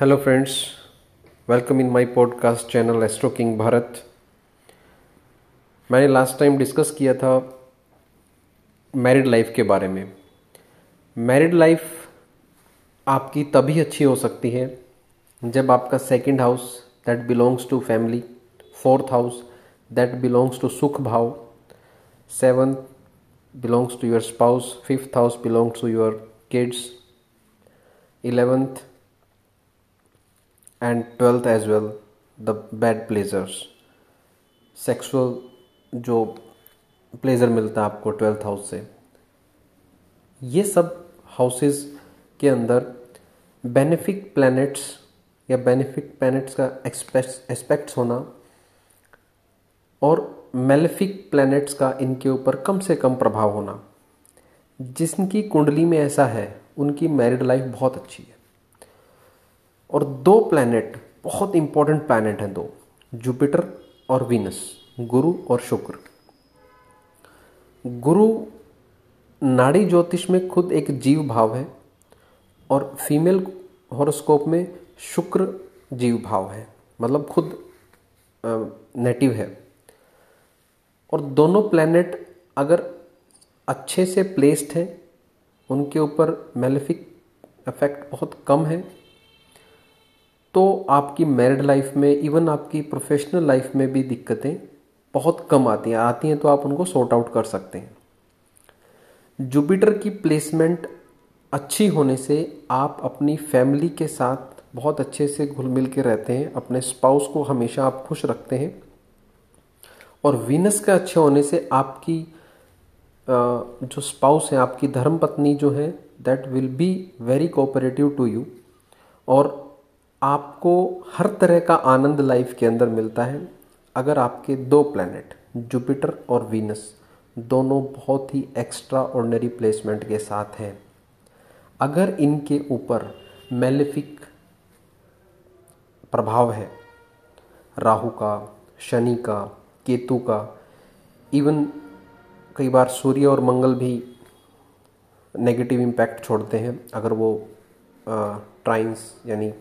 Hello friends welcome in my podcast channel Astro King Bharat मैंने last time discuss किया था married life के बारे में। मैरिड लाइफ आपकी तभी अच्छी हो सकती है जब आपका second house that belongs to family fourth house that belongs to सुख भाव seventh belongs to your spouse fifth house belongs to your kids eleventh and twelfth as well the bad pleasures sexual जो pleasure मिलता है आपको twelfth house से। ये सब houses के अंदर बेनिफिक प्लैनेट्स या बेनिफिक प्लैनेट्स का एस्पेक्ट्स होना और मेलेफिक प्लैनेट्स का इनके ऊपर कम से कम प्रभाव होना। जिसकी कुंडली में ऐसा है, उनकी मैरिड लाइफ बहुत अच्छी है। और दो प्लैनेट बहुत इंपॉर्टेंट प्लैनेट हैं दो जुपिटर और वीनस गुरु और शुक्र। गुरु नाड़ी ज्योतिष में खुद एक जीव भाव है और फीमेल हॉरोस्कोप में शुक्र जीव भाव है मतलब खुद नेटिव है। और दोनों प्लैनेट अगर अच्छे से प्लेस्ड हैं, उनके ऊपर मेलिफिक इफ़ेक्ट बहुत कम है तो आपकी मैरिड लाइफ में इवन आपकी प्रोफेशनल लाइफ में भी दिक्कतें बहुत कम आती हैं। आती हैं तो आप उनको सॉर्ट आउट कर सकते हैं। जुपिटर की प्लेसमेंट अच्छी होने से आप अपनी फैमिली के साथ बहुत अच्छे से घुल मिल के रहते हैं। अपने स्पाउस को हमेशा आप खुश रखते हैं। और वीनस के अच्छे होने से आपकी जो स्पाउस है, आपकी धर्म पत्नी जो है that will be very cooperative to you और आपको हर तरह का आनंद लाइफ के अंदर मिलता है। अगर आपके दो प्लैनेट जुपिटर और वीनस दोनों बहुत ही एक्स्ट्रा ऑर्डनरी प्लेसमेंट के साथ हैं। अगर इनके ऊपर मेलिफिक प्रभाव है, राहु का, शनि का, केतु का इवन कई बार सूर्य और मंगल भी नेगेटिव इम्पैक्ट छोड़ते हैं। अगर वो ट्राइंस यानी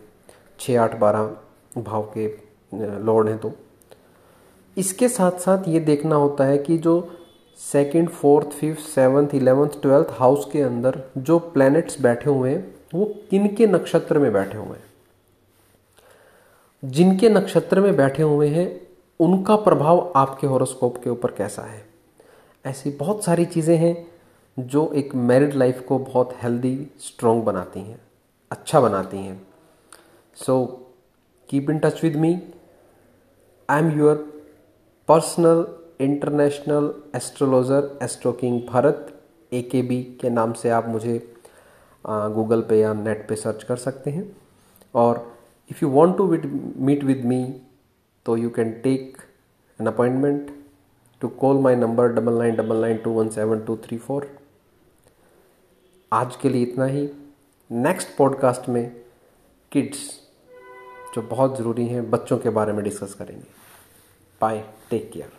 छः आठ बारह भाव के लॉर्ड हैं तो। इसके साथ साथ ये देखना होता है कि जो second fourth fifth seventh eleventh twelfth house के अंदर जो प्लैनेट्स बैठे हुए हैं, वो किन के नक्षत्र में बैठे हुए हैं? जिनके नक्षत्र में बैठे हुए हैं, उनका प्रभाव आपके हॉरोस्कोप के ऊपर कैसा है? ऐसी बहुत सारी चीज़ें हैं जो एक मैरिड लाइफ को बहुत हेल्दी स्ट्रॉन्ग बनाती हैं अच्छा बनाती हैं। So, keep in touch with me. I am your personal international astrologer Astro King Bharat A K B K नाम से आप मुझे गूगल पे या नेट पे सर्च कर सकते हैं। और if you want to meet with me तो you can take an appointment to call my number double nine double nine two one seven two three four आज के लिए इतना ही। नेक्स्ट पॉडकास्ट में किड्स जो बहुत ज़रूरी हैं बच्चों के बारे में डिस्कस करेंगे। Bye take care